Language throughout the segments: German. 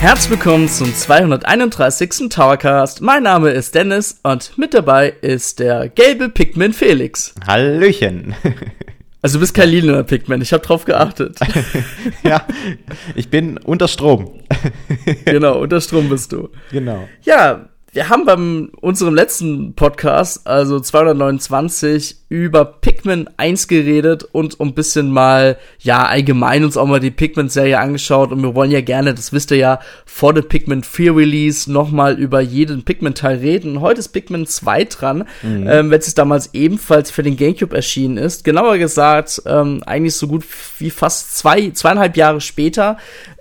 Herzlich willkommen zum 231. Towercast. Mein Name ist Dennis und mit dabei ist der gelbe Pikmin Felix. Hallöchen. Also du bist kein lila Pikmin, ich habe drauf geachtet. ja, ich bin unter Strom. genau, unter Strom bist du. Genau. Ja, wir haben beim unserem letzten Podcast, also 229, über Pikmin 1 geredet und ein bisschen mal, ja, allgemein uns auch mal die Pikmin-Serie angeschaut und wir wollen ja gerne, das wisst ihr ja, vor dem Pikmin 4 Release nochmal über jeden Pikmin-Teil reden. Und heute ist Pikmin 2 dran, mhm. ähm, welches damals ebenfalls für den Gamecube erschienen ist. Genauer gesagt, ähm, eigentlich so gut wie fast zwei, zweieinhalb Jahre später.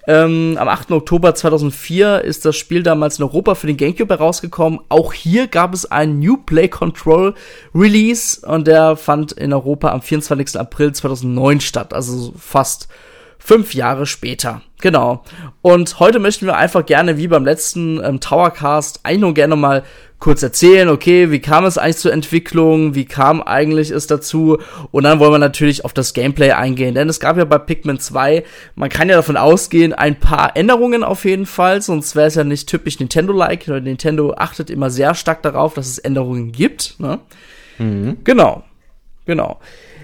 Ähm, am 8. Oktober 2004 ist das Spiel damals in Europa für den GameCube herausgekommen. Auch hier gab es ein New Play Control Release und der fand in Europa am 24. April 2009 statt, also fast fünf Jahre später. Genau. Und heute möchten wir einfach gerne, wie beim letzten ähm, Towercast, eigentlich nur gerne mal kurz erzählen, okay, wie kam es eigentlich zur Entwicklung, wie kam eigentlich es dazu und dann wollen wir natürlich auf das Gameplay eingehen, denn es gab ja bei Pikmin 2, man kann ja davon ausgehen, ein paar Änderungen auf jeden Fall, sonst wäre es ja nicht typisch Nintendo-like, Nintendo achtet immer sehr stark darauf, dass es Änderungen gibt, ne? Mhm. Genau, genau.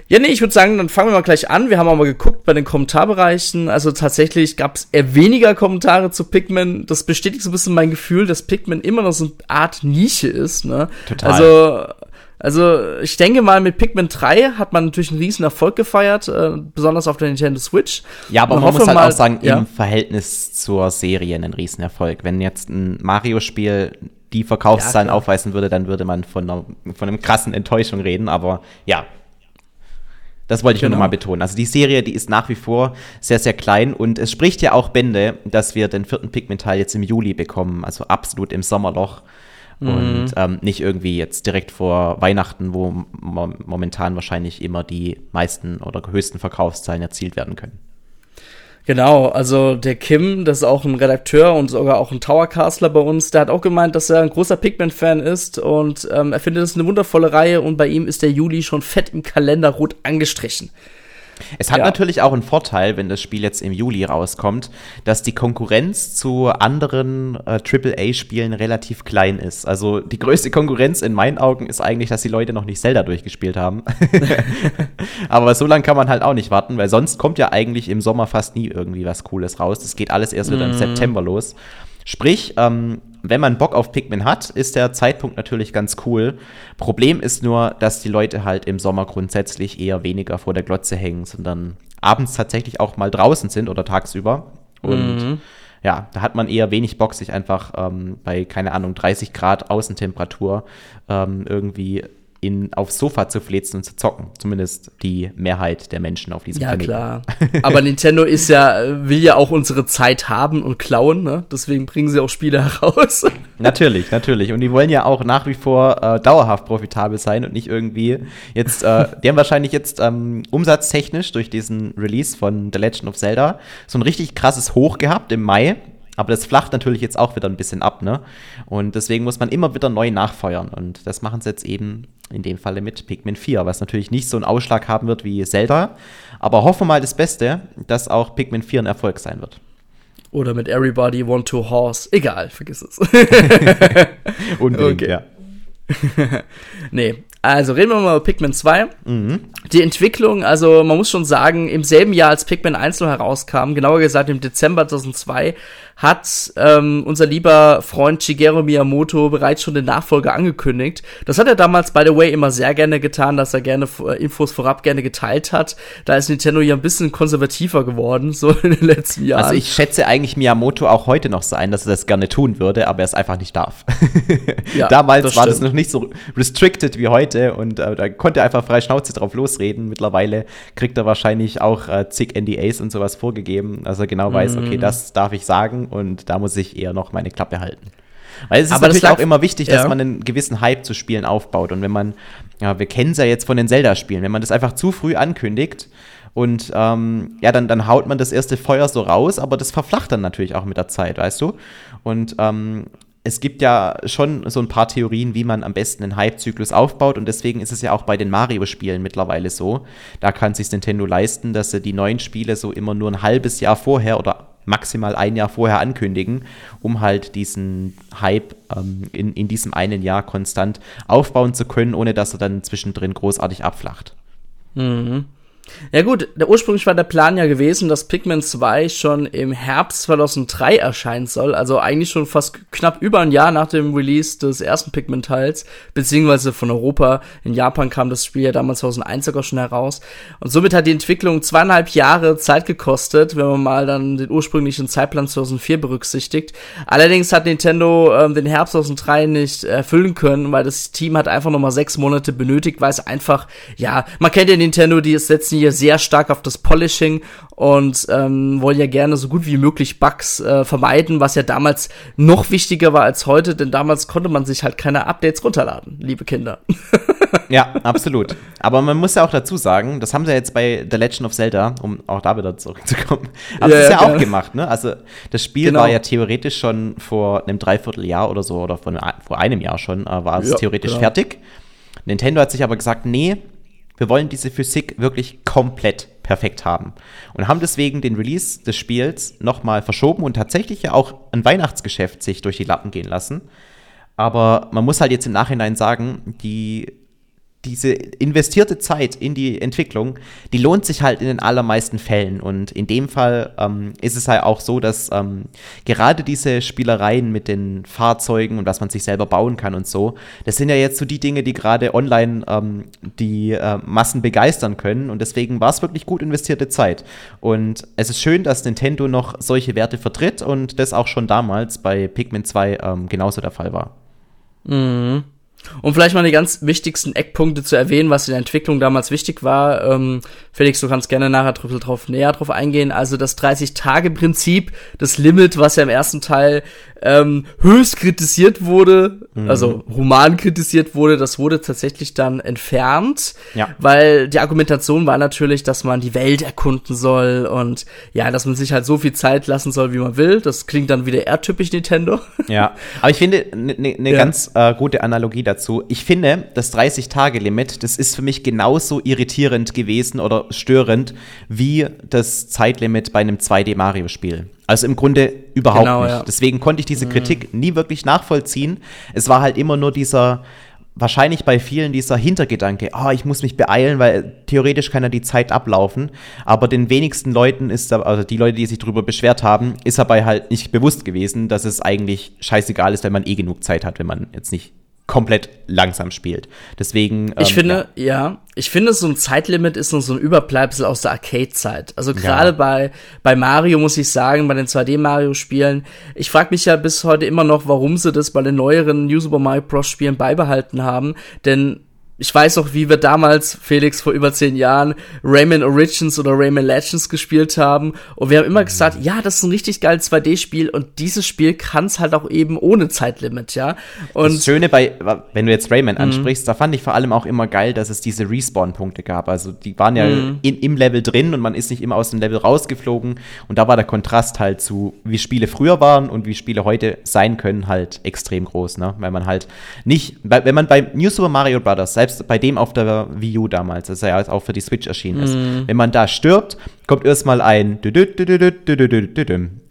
Ja, nee, ich würde sagen, dann fangen wir mal gleich an. Wir haben auch mal geguckt bei den Kommentarbereichen. Also tatsächlich gab es eher weniger Kommentare zu Pikmin. Das bestätigt so ein bisschen mein Gefühl, dass Pikmin immer noch so eine Art Nische ist. Ne? Total. Also also ich denke mal, mit Pikmin 3 hat man natürlich einen riesen Erfolg gefeiert, äh, besonders auf der Nintendo Switch. Ja, aber man muss halt mal, auch sagen, ja? im Verhältnis zur Serie einen riesen Erfolg. Wenn jetzt ein Mario-Spiel die Verkaufszahlen ja, aufweisen würde, dann würde man von einer, von einem krassen Enttäuschung reden. Aber ja, das wollte ich genau. nur nochmal betonen. Also die Serie, die ist nach wie vor sehr, sehr klein und es spricht ja auch Bände, dass wir den vierten Pikmin-Teil jetzt im Juli bekommen, also absolut im Sommerloch. Mhm. Und ähm, nicht irgendwie jetzt direkt vor Weihnachten, wo momentan wahrscheinlich immer die meisten oder höchsten Verkaufszahlen erzielt werden können. Genau, also der Kim, das ist auch ein Redakteur und sogar auch ein Towercastler bei uns, der hat auch gemeint, dass er ein großer Pikmin-Fan ist und ähm, er findet es eine wundervolle Reihe und bei ihm ist der Juli schon fett im Kalender rot angestrichen. Es hat ja. natürlich auch einen Vorteil, wenn das Spiel jetzt im Juli rauskommt, dass die Konkurrenz zu anderen äh, AAA-Spielen relativ klein ist. Also die größte Konkurrenz in meinen Augen ist eigentlich, dass die Leute noch nicht Zelda durchgespielt haben. Aber so lange kann man halt auch nicht warten, weil sonst kommt ja eigentlich im Sommer fast nie irgendwie was Cooles raus. Das geht alles erst wieder mm. im mhm. September los. Sprich, ähm, wenn man Bock auf Pikmin hat, ist der Zeitpunkt natürlich ganz cool. Problem ist nur, dass die Leute halt im Sommer grundsätzlich eher weniger vor der Glotze hängen, sondern abends tatsächlich auch mal draußen sind oder tagsüber. Und mhm. ja, da hat man eher wenig Bock, sich einfach ähm, bei, keine Ahnung, 30 Grad Außentemperatur ähm, irgendwie ihn aufs Sofa zu flitzen und zu zocken. Zumindest die Mehrheit der Menschen auf diesem ja, Planeten. Ja, klar. Aber Nintendo ist ja, will ja auch unsere Zeit haben und klauen, ne? Deswegen bringen sie auch Spiele heraus. Natürlich, natürlich. Und die wollen ja auch nach wie vor äh, dauerhaft profitabel sein und nicht irgendwie jetzt, äh, die haben wahrscheinlich jetzt ähm, umsatztechnisch durch diesen Release von The Legend of Zelda so ein richtig krasses Hoch gehabt im Mai aber das flacht natürlich jetzt auch wieder ein bisschen ab, ne? Und deswegen muss man immer wieder neu nachfeuern. Und das machen sie jetzt eben in dem Falle mit Pikmin 4, was natürlich nicht so einen Ausschlag haben wird wie Zelda. Aber hoffen wir mal das Beste, dass auch Pikmin 4 ein Erfolg sein wird. Oder mit Everybody Want to Horse. Egal, vergiss es. Unbedingt, okay. ja. nee, also reden wir mal über Pikmin 2. Mhm. Die Entwicklung, also man muss schon sagen, im selben Jahr als Pikmin 1 noch herauskam, genauer gesagt im Dezember 2002, hat ähm, unser lieber Freund Shigeru Miyamoto bereits schon den Nachfolger angekündigt. Das hat er damals, by the way, immer sehr gerne getan, dass er gerne äh, Infos vorab gerne geteilt hat. Da ist Nintendo ja ein bisschen konservativer geworden, so in den letzten Jahren. Also ich schätze eigentlich Miyamoto auch heute noch sein, dass er das gerne tun würde, aber er es einfach nicht darf. ja, damals das war das noch nicht so restricted wie heute und äh, da konnte er einfach frei Schnauze drauf losreden. Mittlerweile kriegt er wahrscheinlich auch äh, zig NDAs und sowas vorgegeben, also er genau weiß, okay, mhm. das darf ich sagen und da muss ich eher noch meine Klappe halten. Weil es ist Aber natürlich auch immer wichtig, dass ja. man einen gewissen Hype zu Spielen aufbaut. Und wenn man, ja, wir kennen es ja jetzt von den Zelda-Spielen, wenn man das einfach zu früh ankündigt und ähm, ja, dann, dann haut man das erste Feuer so raus, aber das verflacht dann natürlich auch mit der Zeit, weißt du? Und ähm, es gibt ja schon so ein paar Theorien, wie man am besten einen Hype-Zyklus aufbaut und deswegen ist es ja auch bei den Mario-Spielen mittlerweile so. Da kann sich Nintendo leisten, dass sie die neuen Spiele so immer nur ein halbes Jahr vorher oder maximal ein Jahr vorher ankündigen, um halt diesen Hype ähm, in, in diesem einen Jahr konstant aufbauen zu können, ohne dass er dann zwischendrin großartig abflacht. Mhm. Ja gut, der ursprünglich war der Plan ja gewesen, dass Pikmin 2 schon im Herbst 2003 erscheinen soll, also eigentlich schon fast knapp über ein Jahr nach dem Release des ersten Pikmin-Teils, beziehungsweise von Europa. In Japan kam das Spiel ja damals 2001 sogar schon heraus. Und somit hat die Entwicklung zweieinhalb Jahre Zeit gekostet, wenn man mal dann den ursprünglichen Zeitplan 2004 berücksichtigt. Allerdings hat Nintendo ähm, den Herbst 2003 nicht erfüllen können, weil das Team hat einfach nochmal sechs Monate benötigt, weil es einfach, ja, man kennt ja Nintendo, die setzen setzen hier sehr stark auf das Polishing und ähm, wollen ja gerne so gut wie möglich Bugs äh, vermeiden, was ja damals noch wichtiger war als heute, denn damals konnte man sich halt keine Updates runterladen, liebe Kinder. ja, absolut. Aber man muss ja auch dazu sagen, das haben sie jetzt bei The Legend of Zelda, um auch da wieder zurückzukommen, haben ja, sie ja, ja auch gemacht, ne? Also das Spiel genau. war ja theoretisch schon vor einem Dreivierteljahr oder so, oder von, vor einem Jahr schon, äh, war es ja, theoretisch genau. fertig. Nintendo hat sich aber gesagt, nee, wir wollen diese Physik wirklich komplett perfekt haben. Und haben deswegen den Release des Spiels nochmal verschoben und tatsächlich ja auch ein Weihnachtsgeschäft sich durch die Lappen gehen lassen. Aber man muss halt jetzt im Nachhinein sagen, die diese investierte Zeit in die Entwicklung, die lohnt sich halt in den allermeisten Fällen. Und in dem Fall ähm, ist es halt auch so, dass ähm, gerade diese Spielereien mit den Fahrzeugen und was man sich selber bauen kann und so, das sind ja jetzt so die Dinge, die gerade online ähm, die äh, Massen begeistern können. Und deswegen war es wirklich gut investierte Zeit. Und es ist schön, dass Nintendo noch solche Werte vertritt und das auch schon damals bei Pikmin 2 ähm, genauso der Fall war. Mhm. Um vielleicht mal die ganz wichtigsten Eckpunkte zu erwähnen, was in der Entwicklung damals wichtig war. Ähm, Felix, du kannst gerne nachher drauf, näher drauf eingehen. Also das 30-Tage-Prinzip, das Limit, was ja im ersten Teil ähm, höchst kritisiert wurde, mhm. also human kritisiert wurde, das wurde tatsächlich dann entfernt, ja. weil die Argumentation war natürlich, dass man die Welt erkunden soll und ja, dass man sich halt so viel Zeit lassen soll, wie man will. Das klingt dann wieder eher typisch Nintendo. Ja, aber ich finde eine ne, ne ja. ganz äh, gute Analogie dazu. Ich finde, das 30-Tage-Limit, das ist für mich genauso irritierend gewesen oder störend wie das Zeitlimit bei einem 2D-Mario-Spiel. Also im Grunde überhaupt genau, nicht. Ja. Deswegen konnte ich diese mhm. Kritik mhm. nie wirklich nachvollziehen. Es war halt immer nur dieser, wahrscheinlich bei vielen dieser Hintergedanke, oh, ich muss mich beeilen, weil theoretisch kann ja die Zeit ablaufen. Aber den wenigsten Leuten ist, da, also die Leute, die sich darüber beschwert haben, ist dabei halt nicht bewusst gewesen, dass es eigentlich scheißegal ist, wenn man eh genug Zeit hat, wenn man jetzt nicht komplett langsam spielt. Deswegen. ich ähm, finde, ja. ja. ich finde, so ein Zeitlimit ist so ein Überbleibsel aus der Arcade-Zeit. Also gerade ja. bei, bei Mario muss ich sagen, bei den 2D-Mario-Spielen, ich frage mich ja bis heute immer noch, warum sie das bei den neueren New Super Mario Bros. Spielen beibehalten haben. Denn ich weiß noch, wie wir damals, Felix, vor über zehn Jahren, Rayman Origins oder Rayman Legends gespielt haben. Und wir haben immer gesagt, ja, das ist ein richtig geiles 2D-Spiel und dieses Spiel kann es halt auch eben ohne Zeitlimit, ja. Und das Schöne bei, wenn du jetzt Rayman mhm. ansprichst, da fand ich vor allem auch immer geil, dass es diese Respawn-Punkte gab. Also die waren ja mhm. in, im Level drin und man ist nicht immer aus dem Level rausgeflogen. Und da war der Kontrast halt zu, wie Spiele früher waren und wie Spiele heute sein können, halt extrem groß, ne? Weil man halt nicht, wenn man bei New Super Mario Bros selbst bei dem auf der Wii U damals, das ja auch für die Switch erschienen ist, mm. wenn man da stirbt, kommt erstmal ein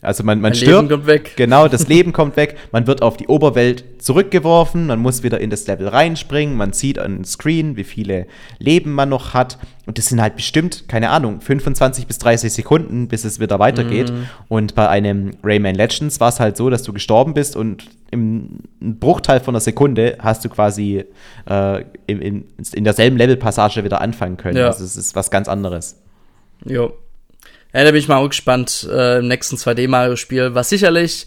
also man, man stirbt. Leben kommt weg. Genau, das Leben kommt weg. Man wird auf die Oberwelt zurückgeworfen. Man muss wieder in das Level reinspringen. Man sieht an den Screen, wie viele Leben man noch hat. Und das sind halt bestimmt, keine Ahnung, 25 bis 30 Sekunden, bis es wieder weitergeht. Mhm. Und bei einem Rayman Legends war es halt so, dass du gestorben bist und im Bruchteil von einer Sekunde hast du quasi äh, in, in, in derselben Levelpassage wieder anfangen können. Ja. Also es ist was ganz anderes. Jo. Ja, da bin ich mal auch gespannt äh, im nächsten 2D-Mario-Spiel, was sicherlich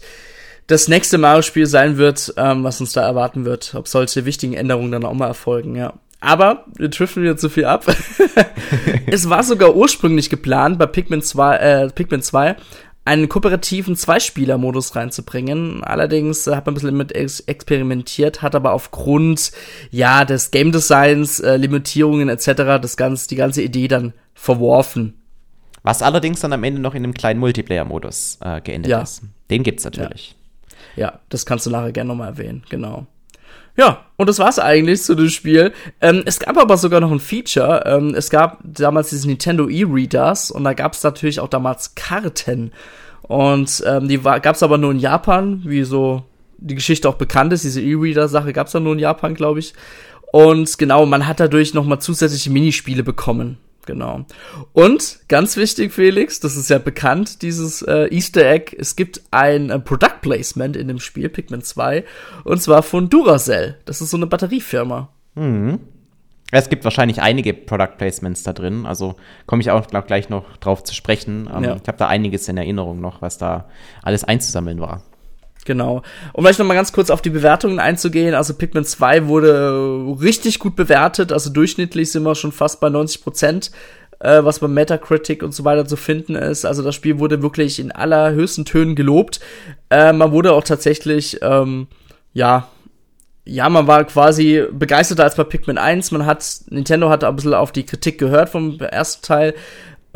das nächste Mario-Spiel sein wird, ähm, was uns da erwarten wird. Ob solche wichtigen Änderungen dann auch mal erfolgen, ja. Aber wir driften wieder zu viel ab. es war sogar ursprünglich geplant, bei Pikmin 2, äh, Pikmin 2 einen kooperativen Zweispieler-Modus reinzubringen. Allerdings äh, hat man ein bisschen mit ex experimentiert, hat aber aufgrund ja des Game Designs, äh, Limitierungen etc. das ganze, die ganze Idee dann verworfen. Was allerdings dann am Ende noch in einem kleinen Multiplayer-Modus äh, geendet ja. ist. Den gibt's natürlich. Ja. ja, das kannst du nachher gerne nochmal erwähnen, genau. Ja, und das war's eigentlich zu dem Spiel. Ähm, es gab aber sogar noch ein Feature. Ähm, es gab damals diese Nintendo E-Readers und da gab's natürlich auch damals Karten. Und ähm, die gab es aber nur in Japan, wie so die Geschichte auch bekannt ist. Diese E-Reader-Sache gab es dann nur in Japan, glaube ich. Und genau, man hat dadurch nochmal zusätzliche Minispiele bekommen. Genau. Und ganz wichtig, Felix, das ist ja bekannt, dieses äh, Easter Egg. Es gibt ein äh, Product Placement in dem Spiel, Pikmin 2, und zwar von Duracell. Das ist so eine Batteriefirma. Mhm. Es gibt wahrscheinlich einige Product Placements da drin, also komme ich auch glaub, gleich noch drauf zu sprechen. Ähm, ja. Ich habe da einiges in Erinnerung noch, was da alles einzusammeln war. Genau. Um vielleicht nochmal ganz kurz auf die Bewertungen einzugehen. Also Pikmin 2 wurde richtig gut bewertet. Also durchschnittlich sind wir schon fast bei 90 Prozent, äh, was bei Metacritic und so weiter zu finden ist. Also das Spiel wurde wirklich in allerhöchsten Tönen gelobt. Äh, man wurde auch tatsächlich, ähm, ja, ja, man war quasi begeisterter als bei Pikmin 1. Man hat, Nintendo hat ein bisschen auf die Kritik gehört vom ersten Teil.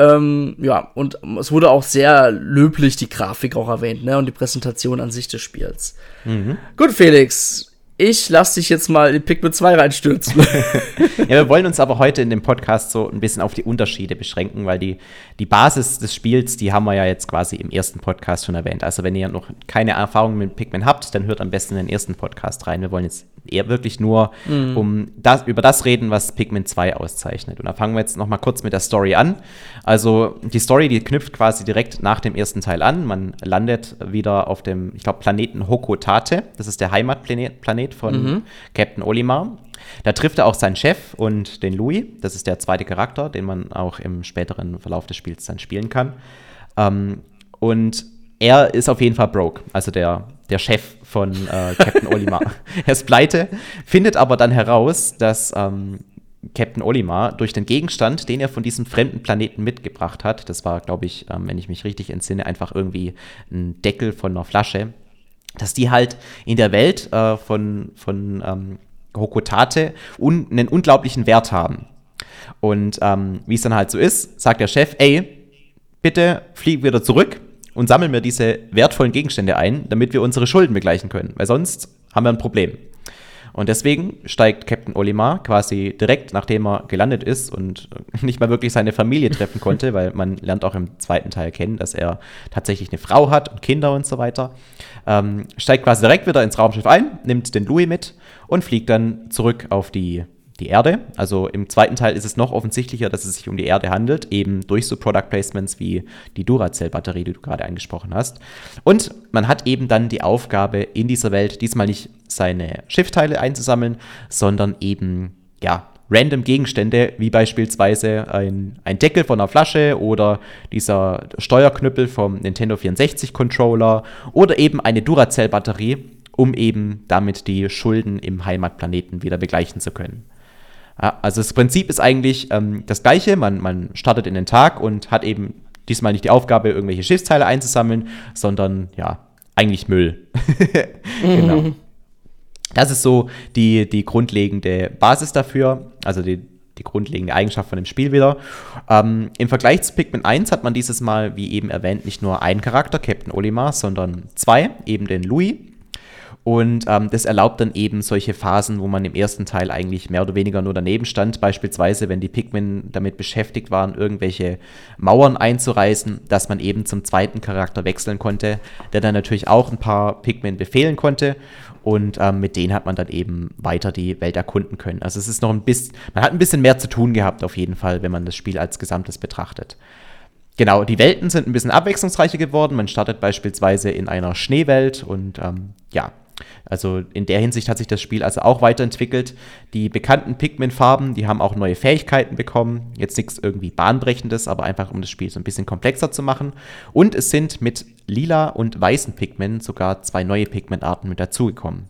Ähm, ja, und es wurde auch sehr löblich die Grafik auch erwähnt, ne, und die Präsentation an sich des Spiels. Mhm. Gut, Felix, ich lass dich jetzt mal in Pikmin 2 reinstürzen. ja, wir wollen uns aber heute in dem Podcast so ein bisschen auf die Unterschiede beschränken, weil die, die Basis des Spiels, die haben wir ja jetzt quasi im ersten Podcast schon erwähnt. Also wenn ihr noch keine Erfahrung mit Pikmin habt, dann hört am besten in den ersten Podcast rein. Wir wollen jetzt eher wirklich nur mhm. um das, über das reden, was Pikmin 2 auszeichnet. Und da fangen wir jetzt noch mal kurz mit der Story an. Also die Story, die knüpft quasi direkt nach dem ersten Teil an. Man landet wieder auf dem, ich glaube, Planeten Hokotate. Das ist der Heimatplanet von mhm. Captain Olimar. Da trifft er auch seinen Chef und den Louis. Das ist der zweite Charakter, den man auch im späteren Verlauf des Spiels dann spielen kann. Ähm, und er ist auf jeden Fall broke, also der, der Chef von äh, Captain Olimar. er ist pleite, findet aber dann heraus, dass ähm, Captain Olimar durch den Gegenstand, den er von diesem fremden Planeten mitgebracht hat, das war, glaube ich, ähm, wenn ich mich richtig entsinne, einfach irgendwie ein Deckel von einer Flasche, dass die halt in der Welt äh, von, von ähm, Hokotate un einen unglaublichen Wert haben. Und ähm, wie es dann halt so ist, sagt der Chef, ey, bitte flieg wieder zurück und sammeln wir diese wertvollen Gegenstände ein, damit wir unsere Schulden begleichen können, weil sonst haben wir ein Problem. Und deswegen steigt Captain Olimar quasi direkt, nachdem er gelandet ist und nicht mal wirklich seine Familie treffen konnte, weil man lernt auch im zweiten Teil kennen, dass er tatsächlich eine Frau hat und Kinder und so weiter, ähm, steigt quasi direkt wieder ins Raumschiff ein, nimmt den Louis mit und fliegt dann zurück auf die die Erde. Also im zweiten Teil ist es noch offensichtlicher, dass es sich um die Erde handelt, eben durch so Product Placements wie die Duracell-Batterie, die du gerade angesprochen hast. Und man hat eben dann die Aufgabe, in dieser Welt diesmal nicht seine Schiffteile einzusammeln, sondern eben, ja, random Gegenstände, wie beispielsweise ein, ein Deckel von einer Flasche oder dieser Steuerknüppel vom Nintendo 64 Controller oder eben eine Duracell-Batterie, um eben damit die Schulden im Heimatplaneten wieder begleichen zu können. Also das Prinzip ist eigentlich ähm, das gleiche. Man, man startet in den Tag und hat eben diesmal nicht die Aufgabe, irgendwelche Schiffsteile einzusammeln, sondern ja, eigentlich Müll. genau. Das ist so die, die grundlegende Basis dafür, also die, die grundlegende Eigenschaft von dem Spiel wieder. Ähm, Im Vergleich zu Pikmin 1 hat man dieses Mal, wie eben erwähnt, nicht nur einen Charakter, Captain Olimar, sondern zwei, eben den Louis. Und ähm, das erlaubt dann eben solche Phasen, wo man im ersten Teil eigentlich mehr oder weniger nur daneben stand. Beispielsweise, wenn die Pikmin damit beschäftigt waren, irgendwelche Mauern einzureißen, dass man eben zum zweiten Charakter wechseln konnte, der dann natürlich auch ein paar Pikmin befehlen konnte. Und ähm, mit denen hat man dann eben weiter die Welt erkunden können. Also es ist noch ein bisschen, man hat ein bisschen mehr zu tun gehabt auf jeden Fall, wenn man das Spiel als Gesamtes betrachtet. Genau, die Welten sind ein bisschen abwechslungsreicher geworden. Man startet beispielsweise in einer Schneewelt und ähm, ja, also in der Hinsicht hat sich das Spiel also auch weiterentwickelt. Die bekannten Pikmin-Farben, die haben auch neue Fähigkeiten bekommen. Jetzt nichts irgendwie bahnbrechendes, aber einfach um das Spiel so ein bisschen komplexer zu machen. Und es sind mit lila und weißen Pikmin sogar zwei neue Pikmin-Arten mit dazugekommen.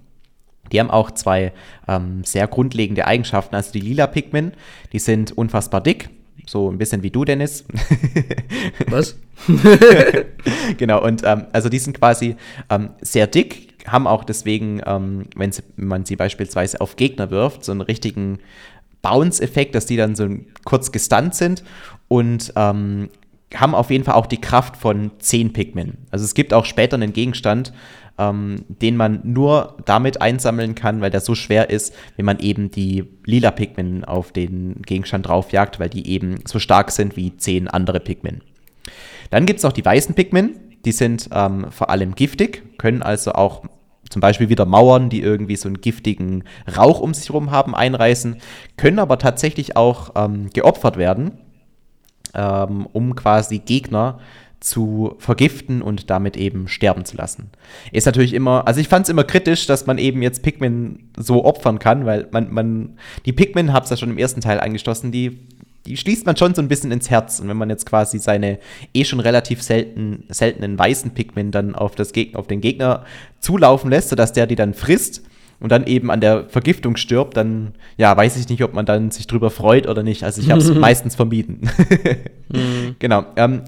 Die haben auch zwei ähm, sehr grundlegende Eigenschaften. Also die lila Pikmin, die sind unfassbar dick, so ein bisschen wie du, Dennis. Was? genau, und ähm, also die sind quasi ähm, sehr dick, haben auch deswegen, ähm, wenn man sie beispielsweise auf Gegner wirft, so einen richtigen Bounce-Effekt, dass die dann so kurz gestunt sind und ähm, haben auf jeden Fall auch die Kraft von 10 Pikmin. Also es gibt auch später einen Gegenstand, ähm, den man nur damit einsammeln kann, weil der so schwer ist, wenn man eben die lila Pikmin auf den Gegenstand draufjagt, weil die eben so stark sind wie 10 andere Pikmin. Dann gibt es noch die weißen Pikmin, Die sind ähm, vor allem giftig, können also auch zum Beispiel wieder Mauern, die irgendwie so einen giftigen Rauch um sich herum haben, einreißen, können aber tatsächlich auch ähm, geopfert werden, ähm, um quasi Gegner zu vergiften und damit eben sterben zu lassen. Ist natürlich immer, also ich fand es immer kritisch, dass man eben jetzt Pikmin so opfern kann, weil man, man, die Pikmin, hab's ja schon im ersten Teil angeschlossen, die die schließt man schon so ein bisschen ins Herz. Und wenn man jetzt quasi seine eh schon relativ selten, seltenen weißen Pigment dann auf, das Gegner, auf den Gegner zulaufen lässt, sodass der die dann frisst und dann eben an der Vergiftung stirbt, dann ja, weiß ich nicht, ob man dann sich drüber freut oder nicht. Also ich habe es meistens vermieden. mhm. Genau. Ähm,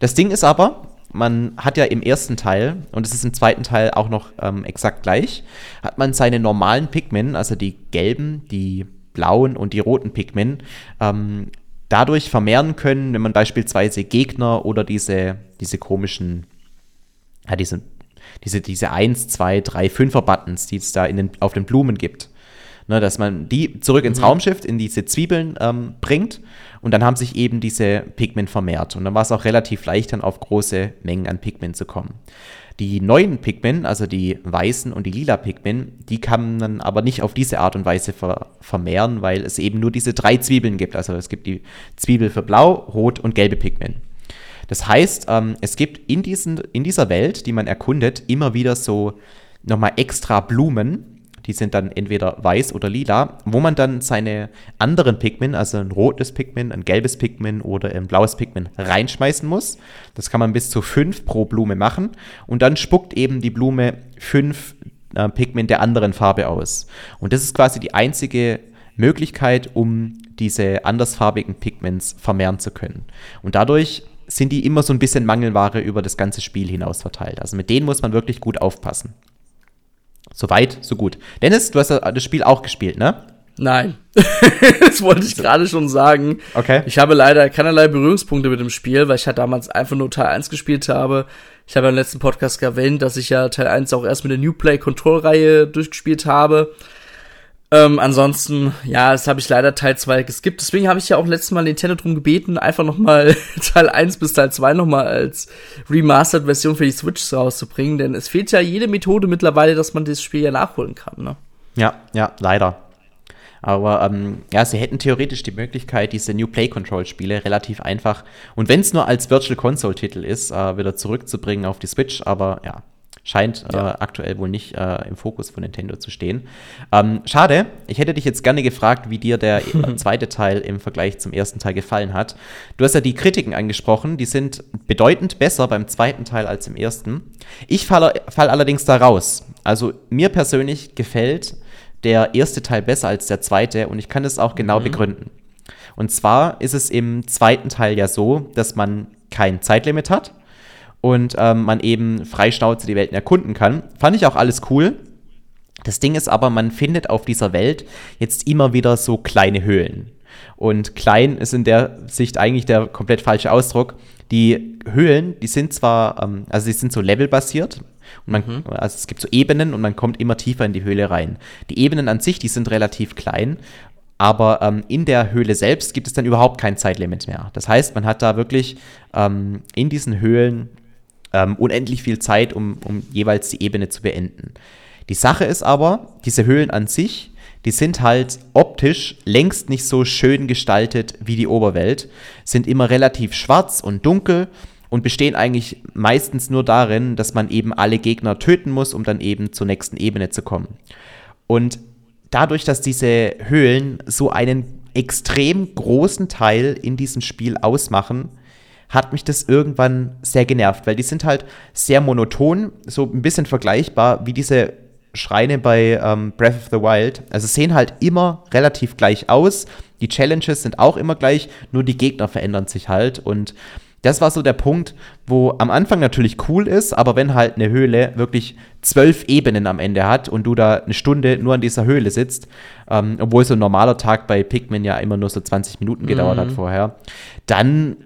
das Ding ist aber, man hat ja im ersten Teil, und es ist im zweiten Teil auch noch ähm, exakt gleich, hat man seine normalen Pigmen, also die gelben, die blauen und die roten Pigmen, ähm, dadurch vermehren können, wenn man beispielsweise Gegner oder diese, diese komischen, ja, diese, diese, diese 1, 2, 3, 5er Buttons, die es da in den, auf den Blumen gibt. Ne, dass man die zurück ins mhm. Raumschiff, in diese Zwiebeln ähm, bringt und dann haben sich eben diese Pigment vermehrt. Und dann war es auch relativ leicht, dann auf große Mengen an Pigment zu kommen. Die neuen Pikmin, also die weißen und die lila Pikmin, die kann man aber nicht auf diese Art und Weise ver vermehren, weil es eben nur diese drei Zwiebeln gibt. Also es gibt die Zwiebel für blau, rot und gelbe Pikmin. Das heißt, ähm, es gibt in, diesen, in dieser Welt, die man erkundet, immer wieder so nochmal extra Blumen, die sind dann entweder weiß oder lila, wo man dann seine anderen Pigment, also ein rotes Pigment, ein gelbes Pigment oder ein blaues Pigment reinschmeißen muss. Das kann man bis zu fünf pro Blume machen und dann spuckt eben die Blume fünf äh, Pigment der anderen Farbe aus. Und das ist quasi die einzige Möglichkeit, um diese andersfarbigen Pigments vermehren zu können. Und dadurch sind die immer so ein bisschen Mangelware über das ganze Spiel hinaus verteilt. Also mit denen muss man wirklich gut aufpassen. Soweit, so gut. Dennis, du hast das Spiel auch gespielt, ne? Nein. das wollte ich gerade schon sagen. Okay. Ich habe leider keinerlei Berührungspunkte mit dem Spiel, weil ich ja damals einfach nur Teil 1 gespielt habe. Ich habe ja im letzten Podcast erwähnt, dass ich ja Teil 1 auch erst mit der New Play Control Reihe durchgespielt habe. Ähm, ansonsten, ja, das habe ich leider Teil 2 geskippt. Deswegen habe ich ja auch letztes Mal Nintendo drum gebeten, einfach nochmal Teil 1 bis Teil 2 nochmal als Remastered-Version für die Switch rauszubringen. Denn es fehlt ja jede Methode mittlerweile, dass man das Spiel ja nachholen kann, ne? Ja, ja, leider. Aber ähm, ja, sie hätten theoretisch die Möglichkeit, diese New Play Control Spiele relativ einfach und wenn es nur als Virtual Console Titel ist, äh, wieder zurückzubringen auf die Switch. Aber ja, Scheint äh, ja. äh, aktuell wohl nicht äh, im Fokus von Nintendo zu stehen. Ähm, schade, ich hätte dich jetzt gerne gefragt, wie dir der zweite Teil im Vergleich zum ersten Teil gefallen hat. Du hast ja die Kritiken angesprochen, die sind bedeutend besser beim zweiten Teil als im ersten. Ich falle fall allerdings da raus. Also mir persönlich gefällt der erste Teil besser als der zweite und ich kann das auch genau mhm. begründen. Und zwar ist es im zweiten Teil ja so, dass man kein Zeitlimit hat und ähm, man eben freischnauze die Welten erkunden kann. Fand ich auch alles cool. Das Ding ist aber, man findet auf dieser Welt jetzt immer wieder so kleine Höhlen. Und klein ist in der Sicht eigentlich der komplett falsche Ausdruck. Die Höhlen, die sind zwar, ähm, also die sind so levelbasiert. Und man, mhm. Also es gibt so Ebenen und man kommt immer tiefer in die Höhle rein. Die Ebenen an sich, die sind relativ klein. Aber ähm, in der Höhle selbst gibt es dann überhaupt kein Zeitlimit mehr. Das heißt, man hat da wirklich ähm, in diesen Höhlen ähm, unendlich viel Zeit, um, um jeweils die Ebene zu beenden. Die Sache ist aber, diese Höhlen an sich, die sind halt optisch längst nicht so schön gestaltet wie die Oberwelt, sind immer relativ schwarz und dunkel und bestehen eigentlich meistens nur darin, dass man eben alle Gegner töten muss, um dann eben zur nächsten Ebene zu kommen. Und dadurch, dass diese Höhlen so einen extrem großen Teil in diesem Spiel ausmachen, hat mich das irgendwann sehr genervt, weil die sind halt sehr monoton, so ein bisschen vergleichbar wie diese Schreine bei ähm, Breath of the Wild. Also sehen halt immer relativ gleich aus. Die Challenges sind auch immer gleich, nur die Gegner verändern sich halt. Und das war so der Punkt, wo am Anfang natürlich cool ist, aber wenn halt eine Höhle wirklich zwölf Ebenen am Ende hat und du da eine Stunde nur an dieser Höhle sitzt, ähm, obwohl so ein normaler Tag bei Pikmin ja immer nur so 20 Minuten gedauert mhm. hat vorher, dann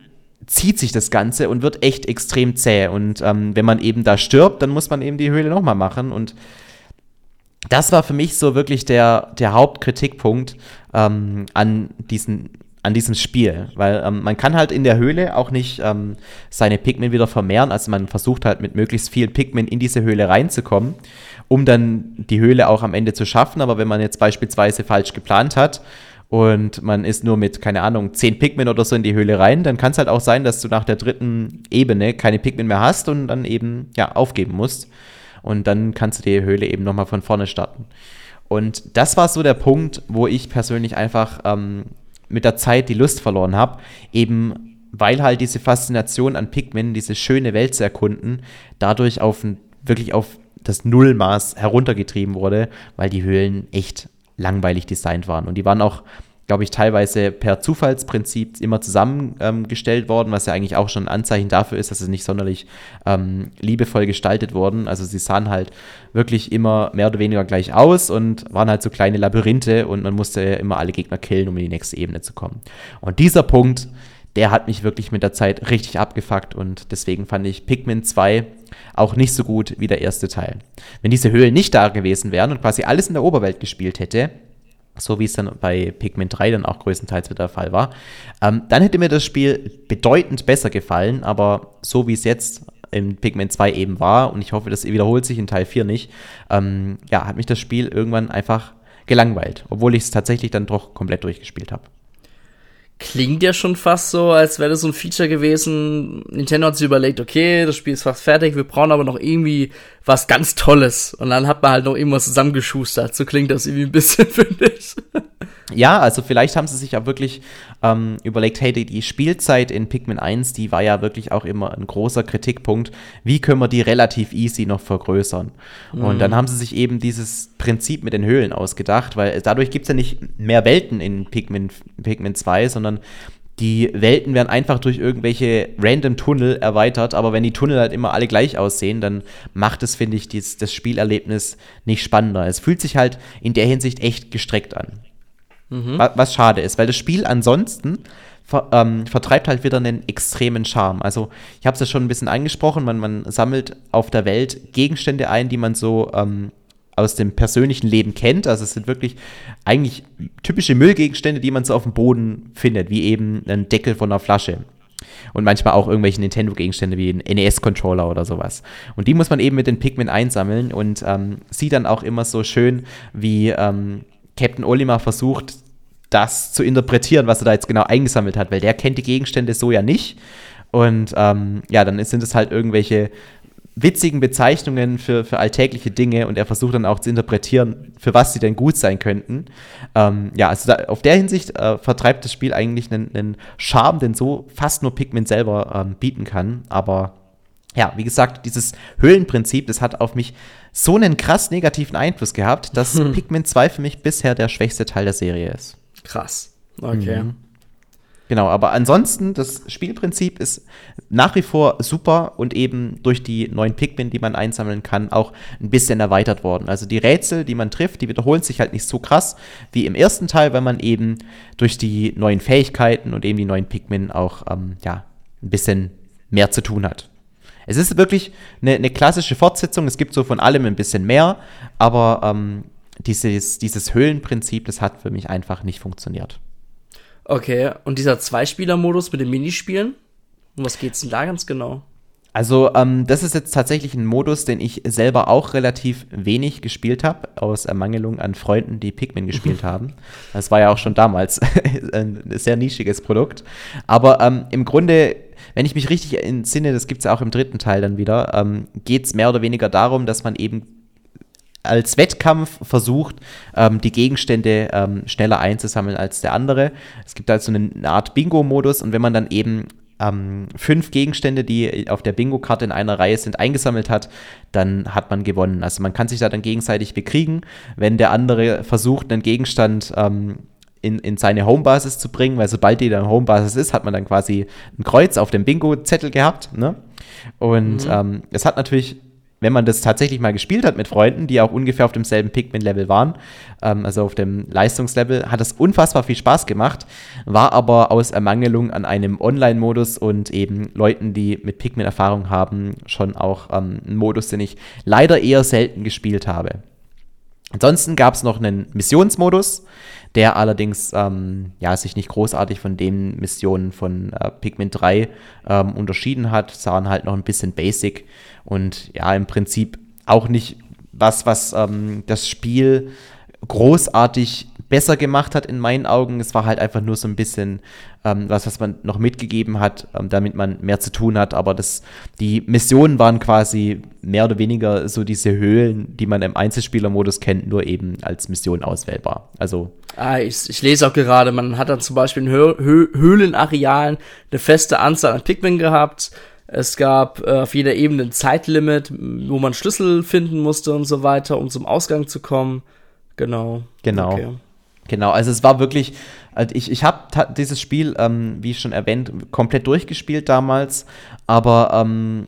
zieht sich das Ganze und wird echt extrem zäh. Und ähm, wenn man eben da stirbt, dann muss man eben die Höhle nochmal machen. Und das war für mich so wirklich der, der Hauptkritikpunkt ähm, an diesen an diesem Spiel, weil ähm, man kann halt in der Höhle auch nicht ähm, seine Pikmin wieder vermehren, also man versucht halt mit möglichst vielen Pikmin in diese Höhle reinzukommen, um dann die Höhle auch am Ende zu schaffen, aber wenn man jetzt beispielsweise falsch geplant hat und man ist nur mit, keine Ahnung, 10 Pikmin oder so in die Höhle rein, dann kann es halt auch sein, dass du nach der dritten Ebene keine Pikmin mehr hast und dann eben, ja, aufgeben musst und dann kannst du die Höhle eben nochmal von vorne starten. Und das war so der Punkt, wo ich persönlich einfach ähm, mit der Zeit die Lust verloren habe, eben weil halt diese Faszination an Pikmin, diese schöne Welt zu erkunden, dadurch auf wirklich auf das Nullmaß heruntergetrieben wurde, weil die Höhlen echt langweilig designt waren. Und die waren auch glaube ich, teilweise per Zufallsprinzip immer zusammengestellt ähm, worden, was ja eigentlich auch schon ein Anzeichen dafür ist, dass sie nicht sonderlich ähm, liebevoll gestaltet wurden. Also sie sahen halt wirklich immer mehr oder weniger gleich aus und waren halt so kleine Labyrinthe und man musste immer alle Gegner killen, um in die nächste Ebene zu kommen. Und dieser Punkt, der hat mich wirklich mit der Zeit richtig abgefuckt und deswegen fand ich Pikmin 2 auch nicht so gut wie der erste Teil. Wenn diese Höhlen nicht da gewesen wären und quasi alles in der Oberwelt gespielt hätte, so wie es dann bei Pikmin 3 dann auch größtenteils wieder der Fall war, ähm, dann hätte mir das Spiel bedeutend besser gefallen, aber so wie es jetzt in Pikmin 2 eben war, und ich hoffe, das wiederholt sich in Teil 4 nicht, ähm, ja, hat mich das Spiel irgendwann einfach gelangweilt, obwohl ich es tatsächlich dann doch komplett durchgespielt habe klingt ja schon fast so, als wäre das so ein Feature gewesen. Nintendo hat sich überlegt, okay, das Spiel ist fast fertig, wir brauchen aber noch irgendwie was ganz Tolles. Und dann hat man halt noch irgendwas zusammengeschustert. So klingt das irgendwie ein bisschen, finde ich. Ja, also vielleicht haben sie sich ja wirklich ähm, überlegt, hey, die, Spielzeit in Pikmin 1, die war ja wirklich auch immer ein großer Kritikpunkt. Wie können wir die relativ easy noch vergrößern? Mhm. Und dann mhm. haben sie sich eben dieses Prinzip mit den Höhlen ausgedacht, weil dadurch gibt es ja nicht mehr Welten in Pikmin, Pikmin 2, sondern die Welten werden einfach durch irgendwelche random Tunnel erweitert, aber wenn die Tunnel halt immer alle gleich aussehen, dann macht es, finde ich, dies, das Spielerlebnis nicht spannender. Es fühlt sich halt in der Hinsicht echt gestreckt an. Mhm. Was schade ist, weil das Spiel ansonsten ver, ähm, vertreibt halt wieder einen extremen Charme. Also, ich habe es ja schon ein bisschen angesprochen, man, man sammelt auf der Welt Gegenstände ein, die man so ähm, aus dem persönlichen Leben kennt. Also es sind wirklich eigentlich typische Müllgegenstände, die man so auf dem Boden findet, wie eben ein Deckel von einer Flasche. Und manchmal auch irgendwelche Nintendo-Gegenstände wie ein NES-Controller oder sowas. Und die muss man eben mit den Pikmin einsammeln und ähm, sieht dann auch immer so schön, wie ähm, Captain Olimar versucht, das zu interpretieren, was er da jetzt genau eingesammelt hat, weil der kennt die Gegenstände so ja nicht. Und ähm, ja, dann sind es halt irgendwelche witzigen Bezeichnungen für, für alltägliche Dinge und er versucht dann auch zu interpretieren, für was sie denn gut sein könnten. Ähm, ja, also da, auf der Hinsicht äh, vertreibt das Spiel eigentlich einen, einen Charme, den so fast nur Pikmin selber ähm, bieten kann. Aber ja, wie gesagt, dieses Höhlenprinzip, das hat auf mich so einen krass negativen Einfluss gehabt, dass Pikmin 2 für mich bisher der schwächste Teil der Serie ist. Krass. Okay. Mhm. Genau, aber ansonsten, das Spielprinzip ist nach wie vor super und eben durch die neuen Pikmin, die man einsammeln kann, auch ein bisschen erweitert worden. Also die Rätsel, die man trifft, die wiederholen sich halt nicht so krass wie im ersten Teil, weil man eben durch die neuen Fähigkeiten und eben die neuen Pikmin auch ähm, ja, ein bisschen mehr zu tun hat. Es ist wirklich eine, eine, klassische Fortsetzung, es gibt so von allem ein bisschen mehr, aber ähm, dieses, dieses Höhlenprinzip, das hat für mich einfach nicht funktioniert. Okay, und dieser Zweispieler-Modus mit den Minispielen? Um was geht's denn da ganz genau? Also, ähm, das ist jetzt tatsächlich ein Modus, den ich selber auch relativ wenig gespielt habe, aus Ermangelung an Freunden, die Pikmin gespielt haben. Das war ja auch schon damals ein sehr nischiges Produkt. Aber ähm, im Grunde, wenn ich mich richtig entsinne, das gibt es ja auch im dritten Teil dann wieder, ähm, geht es mehr oder weniger darum, dass man eben als Wettkampf versucht, ähm, die Gegenstände ähm, schneller einzusammeln als der andere. Es gibt also eine, eine Art Bingo-Modus und wenn man dann eben ähm, fünf Gegenstände, die auf der Bingo-Karte in einer Reihe sind, eingesammelt hat, dann hat man gewonnen. Also man kann sich da dann gegenseitig bekriegen, wenn der andere versucht, einen Gegenstand ähm, in, in seine Homebasis zu bringen, weil sobald die dann Homebasis ist, hat man dann quasi ein Kreuz auf dem Bingo-Zettel gehabt. Ne? Und mhm. ähm, es hat natürlich wenn man das tatsächlich mal gespielt hat mit Freunden, die auch ungefähr auf demselben Pikmin-Level waren, ähm, also auf dem Leistungslevel, hat es unfassbar viel Spaß gemacht, war aber aus Ermangelung an einem Online-Modus und eben Leuten, die mit Pikmin Erfahrung haben, schon auch ähm, ein Modus, den ich leider eher selten gespielt habe. Ansonsten gab es noch einen Missionsmodus, der allerdings ähm, ja, sich nicht großartig von den Missionen von äh, Pikmin 3 ähm, unterschieden hat, sahen halt noch ein bisschen basic und ja, im Prinzip auch nicht was, was ähm, das Spiel großartig besser gemacht hat in meinen Augen. Es war halt einfach nur so ein bisschen ähm, was, was man noch mitgegeben hat, ähm, damit man mehr zu tun hat. Aber das, die Missionen waren quasi mehr oder weniger so diese Höhlen, die man im Einzelspielermodus kennt, nur eben als Mission auswählbar. Also Ah, ich, ich lese auch gerade, man hat dann zum Beispiel in Hö Hö Höhlenarealen eine feste Anzahl an Pikmin gehabt. Es gab äh, auf jeder Ebene ein Zeitlimit, wo man Schlüssel finden musste und so weiter, um zum Ausgang zu kommen. Genau. Genau. Okay. Genau, also es war wirklich, also ich, ich habe dieses Spiel, ähm, wie schon erwähnt, komplett durchgespielt damals, aber ähm,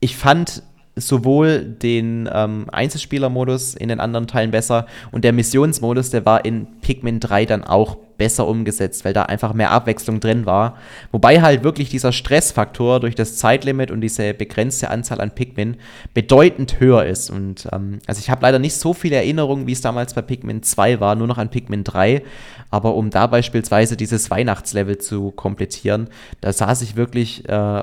ich fand sowohl den ähm, Einzelspielermodus in den anderen Teilen besser und der Missionsmodus, der war in Pikmin 3 dann auch besser umgesetzt, weil da einfach mehr Abwechslung drin war. Wobei halt wirklich dieser Stressfaktor durch das Zeitlimit und diese begrenzte Anzahl an Pikmin bedeutend höher ist. Und ähm, also ich habe leider nicht so viele Erinnerungen, wie es damals bei Pikmin 2 war, nur noch an Pikmin 3. Aber um da beispielsweise dieses Weihnachtslevel zu komplettieren, da saß ich wirklich äh,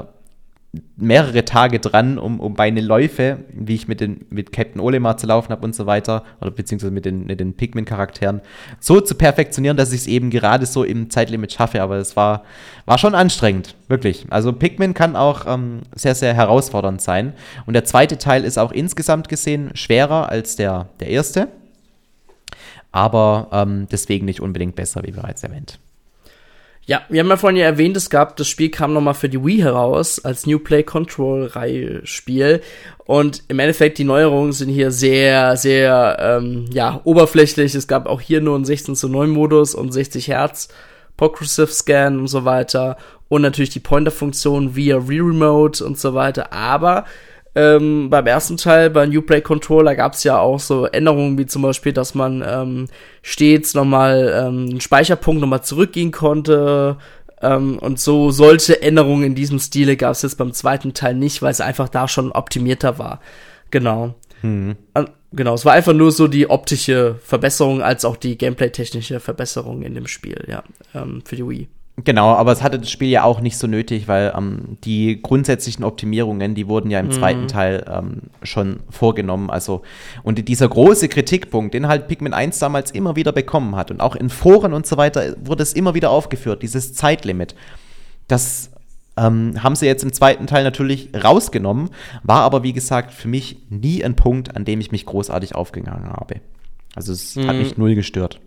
mehrere Tage dran, um, um meine Läufe, wie ich mit, den, mit Captain Olemar zu laufen habe und so weiter, oder beziehungsweise mit den, mit den Pikmin-Charakteren, so zu perfektionieren, dass ich es eben gerade so im Zeitlimit schaffe. Aber es war, war schon anstrengend, wirklich. Also Pikmin kann auch ähm, sehr, sehr herausfordernd sein. Und der zweite Teil ist auch insgesamt gesehen schwerer als der, der erste. Aber ähm, deswegen nicht unbedingt besser, wie bereits erwähnt. Ja, wir haben ja vorhin ja erwähnt, es gab, das Spiel kam nochmal für die Wii heraus als New Play Control Reihe Spiel. Und im Endeffekt, die Neuerungen sind hier sehr, sehr, ähm, ja, oberflächlich. Es gab auch hier nur einen 16 zu 9 Modus und 60 Hertz Progressive Scan und so weiter. Und natürlich die Pointer-Funktion via Re-Remote und so weiter. Aber ähm, beim ersten Teil, bei New Play Controller, gab es ja auch so Änderungen, wie zum Beispiel, dass man ähm, stets nochmal ähm, einen Speicherpunkt nochmal zurückgehen konnte. Ähm, und so solche Änderungen in diesem Stile gab es jetzt beim zweiten Teil nicht, weil es einfach da schon optimierter war. Genau. Hm. Genau, es war einfach nur so die optische Verbesserung als auch die gameplay-technische Verbesserung in dem Spiel, ja, ähm, für die Wii. Genau, aber es hatte das Spiel ja auch nicht so nötig, weil ähm, die grundsätzlichen Optimierungen, die wurden ja im mhm. zweiten Teil ähm, schon vorgenommen. Also, und dieser große Kritikpunkt, den halt Pikmin 1 damals immer wieder bekommen hat und auch in Foren und so weiter wurde es immer wieder aufgeführt, dieses Zeitlimit. Das ähm, haben sie jetzt im zweiten Teil natürlich rausgenommen, war aber wie gesagt für mich nie ein Punkt, an dem ich mich großartig aufgegangen habe. Also es mhm. hat mich null gestört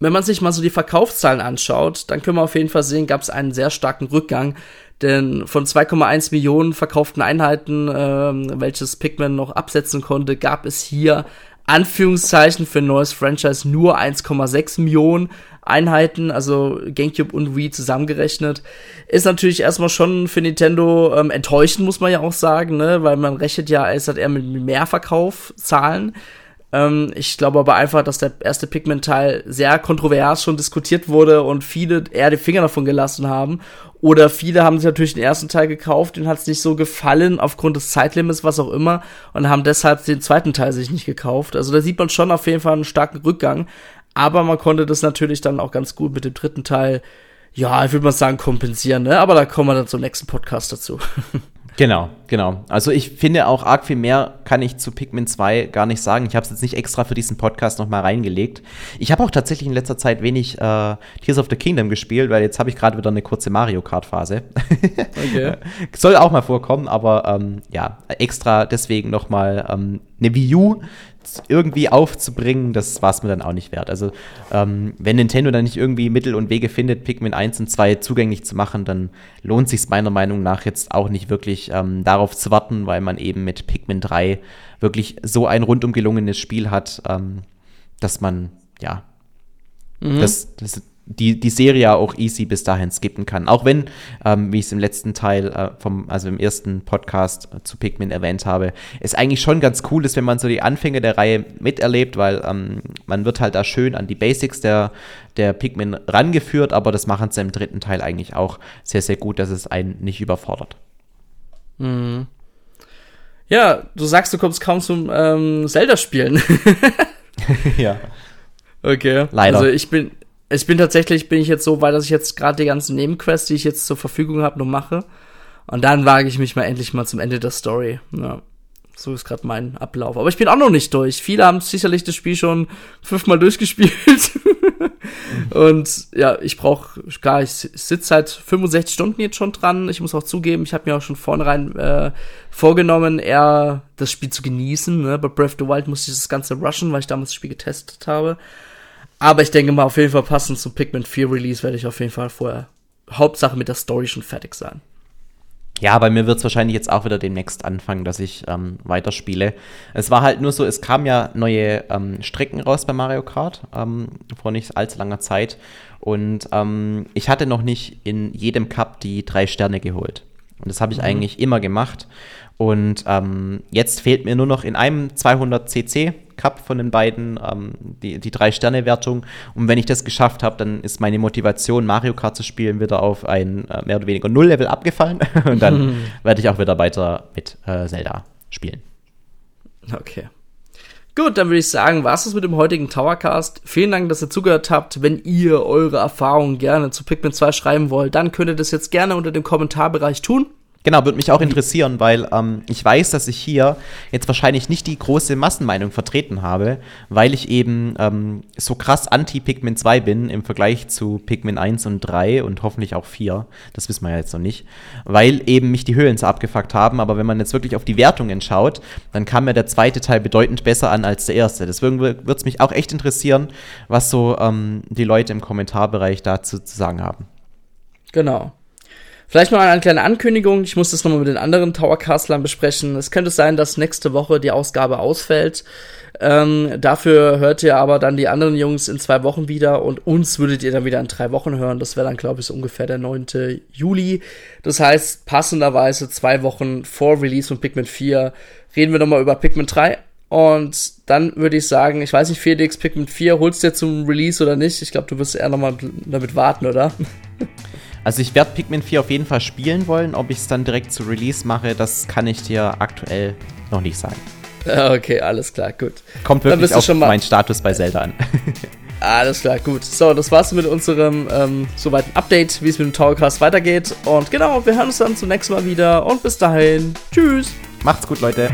wenn man sich mal so die Verkaufszahlen anschaut, dann können wir auf jeden Fall sehen, gab es einen sehr starken Rückgang. Denn von 2,1 Millionen verkauften Einheiten, ähm, welches Pikmin noch absetzen konnte, gab es hier Anführungszeichen für ein neues Franchise nur 1,6 Millionen Einheiten, also GameCube und Wii zusammengerechnet. Ist natürlich erstmal schon für Nintendo ähm, enttäuschend, muss man ja auch sagen, ne? weil man rechnet ja, es hat eher mit mehr Verkaufszahlen. Ähm, ich glaube aber einfach, dass der erste Pikmin-Teil sehr kontrovers schon diskutiert wurde und viele eher die Finger davon gelassen haben. Oder viele haben sich natürlich den ersten Teil gekauft, den hat es nicht so gefallen, aufgrund des Zeitlimits, was auch immer, und haben deshalb den zweiten Teil sich nicht gekauft. Also da sieht man schon auf jeden Fall einen starken Rückgang. Aber man konnte das natürlich dann auch ganz gut mit dem dritten Teil, ja, ich würde mal sagen, kompensieren, ne? Aber da kommen wir dann zum nächsten Podcast dazu. Genau, genau. Also ich finde auch arg viel mehr kann ich zu Pikmin 2 gar nicht sagen. Ich habe es jetzt nicht extra für diesen Podcast nochmal reingelegt. Ich habe auch tatsächlich in letzter Zeit wenig äh, Tears of the Kingdom gespielt, weil jetzt habe ich gerade wieder eine kurze Mario Kart Phase. Okay. Soll auch mal vorkommen, aber ähm, ja, extra deswegen nochmal ähm, eine Wii U irgendwie aufzubringen, das war es mir dann auch nicht wert. Also, ähm, wenn Nintendo dann nicht irgendwie Mittel und Wege findet, Pikmin 1 und 2 zugänglich zu machen, dann lohnt sich meiner Meinung nach jetzt auch nicht wirklich ähm, darauf zu warten, weil man eben mit Pikmin 3 wirklich so ein rundum gelungenes Spiel hat, ähm, dass man, ja, mhm. das, das die, die Serie auch easy bis dahin skippen kann. Auch wenn, ähm, wie ich es im letzten Teil äh, vom, also im ersten Podcast äh, zu Pikmin erwähnt habe, es eigentlich schon ganz cool ist, wenn man so die Anfänge der Reihe miterlebt, weil ähm, man wird halt da schön an die Basics der, der Pikmin rangeführt, aber das machen sie im dritten Teil eigentlich auch sehr, sehr gut, dass es einen nicht überfordert. Mhm. Ja, du sagst, du kommst kaum zum ähm, Zelda-Spielen. ja. Okay. Leider. Also ich bin, ich bin tatsächlich, bin ich jetzt so weit, dass ich jetzt gerade die ganzen Nebenquests, die ich jetzt zur Verfügung habe, noch mache. Und dann wage ich mich mal endlich mal zum Ende der Story. Ja. So ist gerade mein Ablauf. Aber ich bin auch noch nicht durch. Viele haben sicherlich das Spiel schon fünfmal durchgespielt. Und ja, ich brauche gar, ich sitze seit 65 Stunden jetzt schon dran. Ich muss auch zugeben, ich habe mir auch schon vornherein äh, vorgenommen, eher das Spiel zu genießen. Ne? Bei Breath of the Wild musste ich das Ganze rushen, weil ich damals das Spiel getestet habe. Aber ich denke mal, auf jeden Fall passend zum Pikmin 4 Release werde ich auf jeden Fall vorher Hauptsache mit der Story schon fertig sein. Ja, bei mir wird es wahrscheinlich jetzt auch wieder demnächst anfangen, dass ich ähm, weiterspiele. Es war halt nur so, es kamen ja neue ähm, Strecken raus bei Mario Kart ähm, vor nicht allzu langer Zeit. Und ähm, ich hatte noch nicht in jedem Cup die drei Sterne geholt. Und das habe ich mhm. eigentlich immer gemacht. Und ähm, jetzt fehlt mir nur noch in einem 200 cc Cup von den beiden ähm, die, die Drei-Sterne-Wertung. Und wenn ich das geschafft habe, dann ist meine Motivation, Mario Kart zu spielen, wieder auf ein äh, mehr oder weniger Null-Level abgefallen. Und dann werde ich auch wieder weiter mit äh, Zelda spielen. Okay. Gut, dann würde ich sagen, war es mit dem heutigen Towercast. Vielen Dank, dass ihr zugehört habt. Wenn ihr eure Erfahrungen gerne zu Pikmin 2 schreiben wollt, dann könnt ihr das jetzt gerne unter dem Kommentarbereich tun. Genau, würde mich auch interessieren, weil ähm, ich weiß, dass ich hier jetzt wahrscheinlich nicht die große Massenmeinung vertreten habe, weil ich eben ähm, so krass anti-Pikmin 2 bin im Vergleich zu Pikmin 1 und 3 und hoffentlich auch 4. Das wissen wir ja jetzt noch nicht. Weil eben mich die Höhlen so abgefuckt haben. Aber wenn man jetzt wirklich auf die Wertungen schaut, dann kam mir der zweite Teil bedeutend besser an als der erste. Deswegen würde es mich auch echt interessieren, was so ähm, die Leute im Kommentarbereich dazu zu sagen haben. Genau. Vielleicht noch eine kleine Ankündigung. Ich muss das nochmal mit den anderen Towercastlern besprechen. Es könnte sein, dass nächste Woche die Ausgabe ausfällt. Ähm, dafür hört ihr aber dann die anderen Jungs in zwei Wochen wieder und uns würdet ihr dann wieder in drei Wochen hören. Das wäre dann, glaube ich, so ungefähr der 9. Juli. Das heißt, passenderweise zwei Wochen vor Release von Pikmin 4 reden wir nochmal über Pikmin 3. Und dann würde ich sagen, ich weiß nicht, Felix, Pikmin 4, holst du dir zum Release oder nicht? Ich glaube, du wirst eher nochmal damit warten, oder? Also ich werde Pikmin 4 auf jeden Fall spielen wollen. Ob ich es dann direkt zu Release mache, das kann ich dir aktuell noch nicht sagen. Okay, alles klar, gut. Kommt wirklich auf meinen Status bei Zelda an. Alles klar, gut. So, das war's mit unserem ähm, soweit Update, wie es mit dem Towercast weitergeht. Und genau, wir hören uns dann zum nächsten Mal wieder. Und bis dahin, tschüss. Macht's gut, Leute.